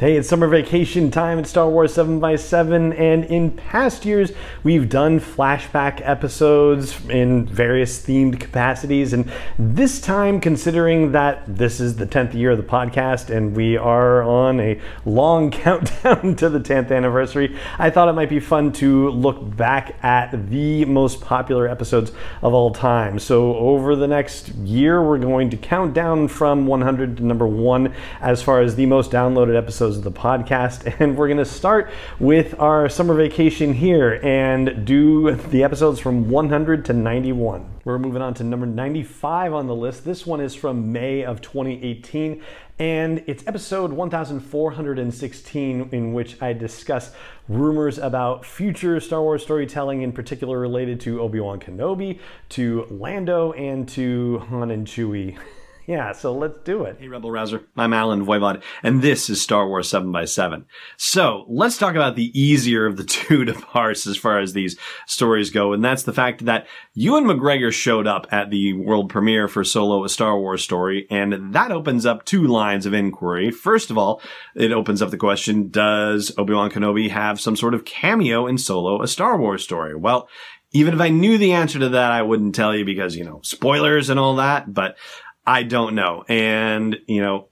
Hey, it's summer vacation time at Star Wars 7x7, and in past years, we've done flashback episodes in various themed capacities. And this time, considering that this is the 10th year of the podcast and we are on a long countdown to the 10th anniversary, I thought it might be fun to look back at the most popular episodes of all time. So, over the next year, we're going to count down from 100 to number one as far as the most downloaded episodes episodes of the podcast. And we're going to start with our summer vacation here and do the episodes from 100 to 91. We're moving on to number 95 on the list. This one is from May of 2018, and it's episode 1416, in which I discuss rumors about future Star Wars storytelling, in particular related to Obi Wan Kenobi, to Lando, and to Han and Chewie. Yeah, so let's do it. Hey, Rebel Rouser. I'm Allen Voivod, and this is Star Wars 7 by 7 So let's talk about the easier of the two to parse as far as these stories go, and that's the fact that Ewan McGregor showed up at the world premiere for Solo, a Star Wars story, and that opens up two lines of inquiry. First of all, it opens up the question, does Obi-Wan Kenobi have some sort of cameo in Solo, a Star Wars story? Well, even if I knew the answer to that, I wouldn't tell you because, you know, spoilers and all that, but I don't know. And, you know,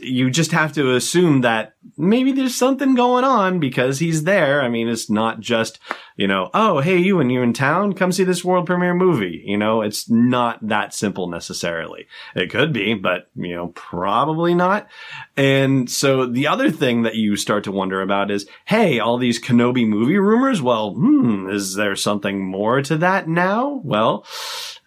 you just have to assume that maybe there's something going on because he's there. I mean, it's not just, you know, oh, hey, you and you in town, come see this world premiere movie. You know, it's not that simple necessarily. It could be, but, you know, probably not. And so the other thing that you start to wonder about is, hey, all these Kenobi movie rumors. Well, hmm, is there something more to that now? Well,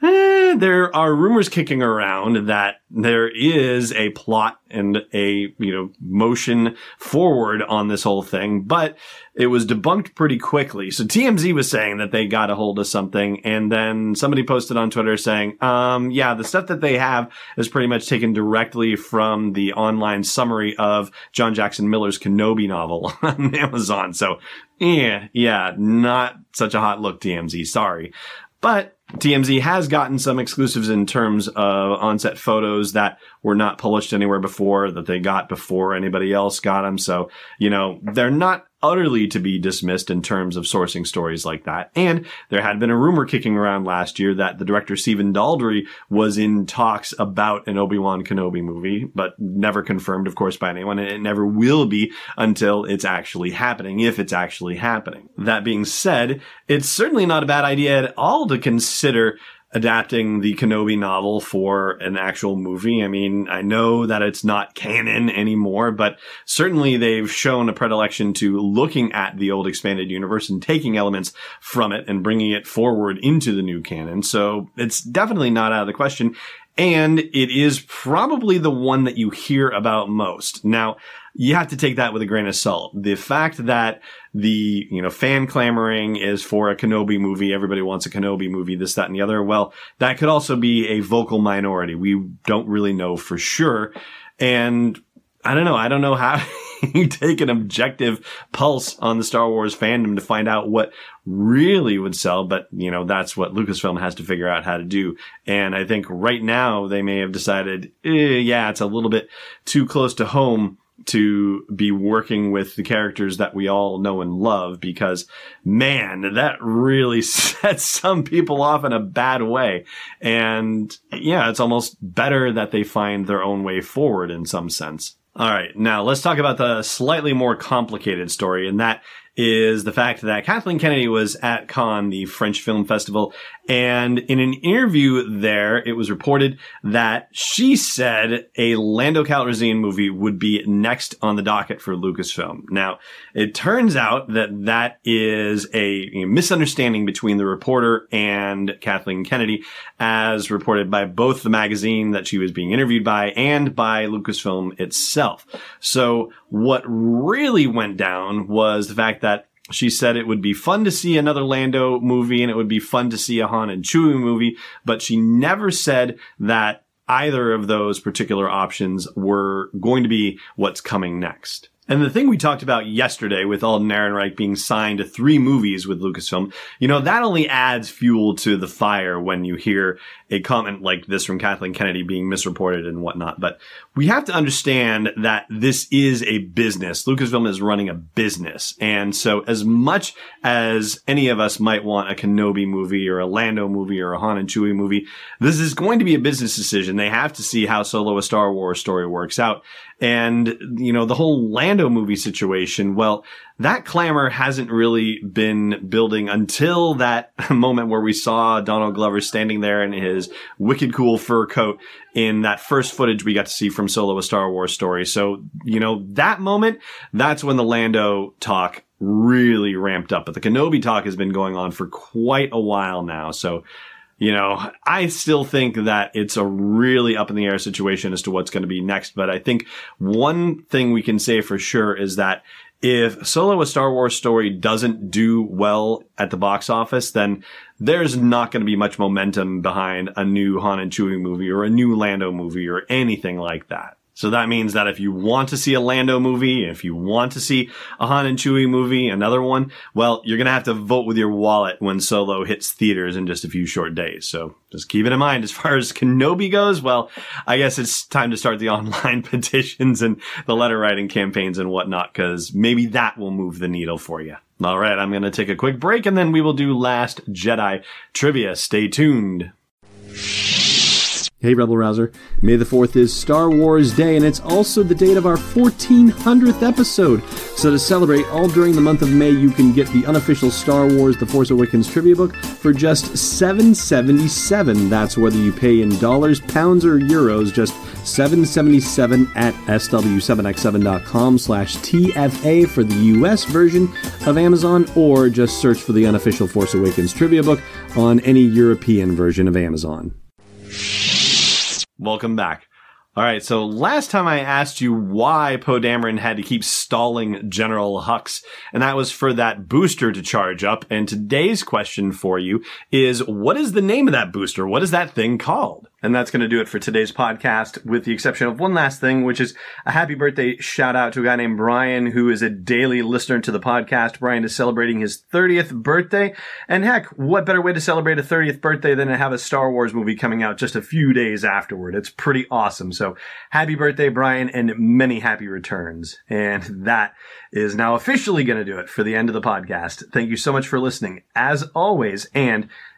eh, there are rumors kicking around that there is a plot and a, you know, motion forward on this whole thing, but it was debunked pretty quickly. So TMZ was saying that they got a hold of something and then somebody posted on Twitter saying, um, yeah, the stuff that they have is pretty much taken directly from the online summary of John Jackson Miller's Kenobi novel on Amazon. So yeah, yeah, not such a hot look, TMZ. Sorry. But TMZ has gotten some exclusives in terms of onset photos that were not published anywhere before, that they got before anybody else got them. So, you know, they're not utterly to be dismissed in terms of sourcing stories like that. And there had been a rumor kicking around last year that the director Stephen Daldry was in talks about an Obi-Wan Kenobi movie, but never confirmed, of course, by anyone. And it never will be until it's actually happening, if it's actually happening. That being said, it's certainly not a bad idea at all to consider adapting the Kenobi novel for an actual movie. I mean, I know that it's not canon anymore, but certainly they've shown a predilection to looking at the old expanded universe and taking elements from it and bringing it forward into the new canon. So it's definitely not out of the question. And it is probably the one that you hear about most. Now, you have to take that with a grain of salt. The fact that the, you know, fan clamoring is for a Kenobi movie. Everybody wants a Kenobi movie, this, that, and the other. Well, that could also be a vocal minority. We don't really know for sure. And I don't know. I don't know how you take an objective pulse on the Star Wars fandom to find out what really would sell. But, you know, that's what Lucasfilm has to figure out how to do. And I think right now they may have decided, eh, yeah, it's a little bit too close to home to be working with the characters that we all know and love because man, that really sets some people off in a bad way. And yeah, it's almost better that they find their own way forward in some sense. All right. Now let's talk about the slightly more complicated story. And that is the fact that Kathleen Kennedy was at Cannes, the French Film Festival, and in an interview there, it was reported that she said a Lando Calrissian movie would be next on the docket for Lucasfilm. Now, it turns out that that is a misunderstanding between the reporter and Kathleen Kennedy, as reported by both the magazine that she was being interviewed by and by Lucasfilm itself. So what really went down was the fact that she said it would be fun to see another Lando movie and it would be fun to see a Han and Chewie movie, but she never said that either of those particular options were going to be what's coming next. And the thing we talked about yesterday with Alden Ehrenreich being signed to three movies with Lucasfilm, you know, that only adds fuel to the fire when you hear a comment like this from Kathleen Kennedy being misreported and whatnot. But we have to understand that this is a business. Lucasfilm is running a business. And so as much as any of us might want a Kenobi movie or a Lando movie or a Han and Chewie movie, this is going to be a business decision. They have to see how Solo a Star Wars story works out. And, you know, the whole Lando movie situation, well, that clamor hasn't really been building until that moment where we saw Donald Glover standing there in his wicked cool fur coat in that first footage we got to see from Solo a Star Wars story. So, you know, that moment, that's when the Lando talk really ramped up. But the Kenobi talk has been going on for quite a while now. So, you know, I still think that it's a really up in the air situation as to what's going to be next. But I think one thing we can say for sure is that if Solo a Star Wars story doesn't do well at the box office, then there's not going to be much momentum behind a new Han and Chewie movie or a new Lando movie or anything like that. So that means that if you want to see a Lando movie, if you want to see a Han and Chewie movie, another one, well, you're going to have to vote with your wallet when Solo hits theaters in just a few short days. So just keep it in mind. As far as Kenobi goes, well, I guess it's time to start the online petitions and the letter writing campaigns and whatnot, because maybe that will move the needle for you. All right, I'm going to take a quick break and then we will do Last Jedi trivia. Stay tuned. Hey, Rebel Rouser. May the 4th is Star Wars Day, and it's also the date of our 1400th episode. So, to celebrate all during the month of May, you can get the unofficial Star Wars The Force Awakens trivia book for just $7.77. That's whether you pay in dollars, pounds, or euros, just $7.77 at sw7x7.com slash TFA for the US version of Amazon, or just search for the unofficial Force Awakens trivia book on any European version of Amazon. Welcome back. All right, so last time I asked you why Poe Dameron had to keep stalling General Hux, and that was for that booster to charge up. And today's question for you is, what is the name of that booster? What is that thing called? And that's going to do it for today's podcast, with the exception of one last thing, which is a happy birthday shout out to a guy named Brian, who is a daily listener to the podcast. Brian is celebrating his 30th birthday. And heck, what better way to celebrate a 30th birthday than to have a Star Wars movie coming out just a few days afterward? It's pretty awesome. So happy birthday, Brian, and many happy returns. And that is now officially going to do it for the end of the podcast. Thank you so much for listening, as always. And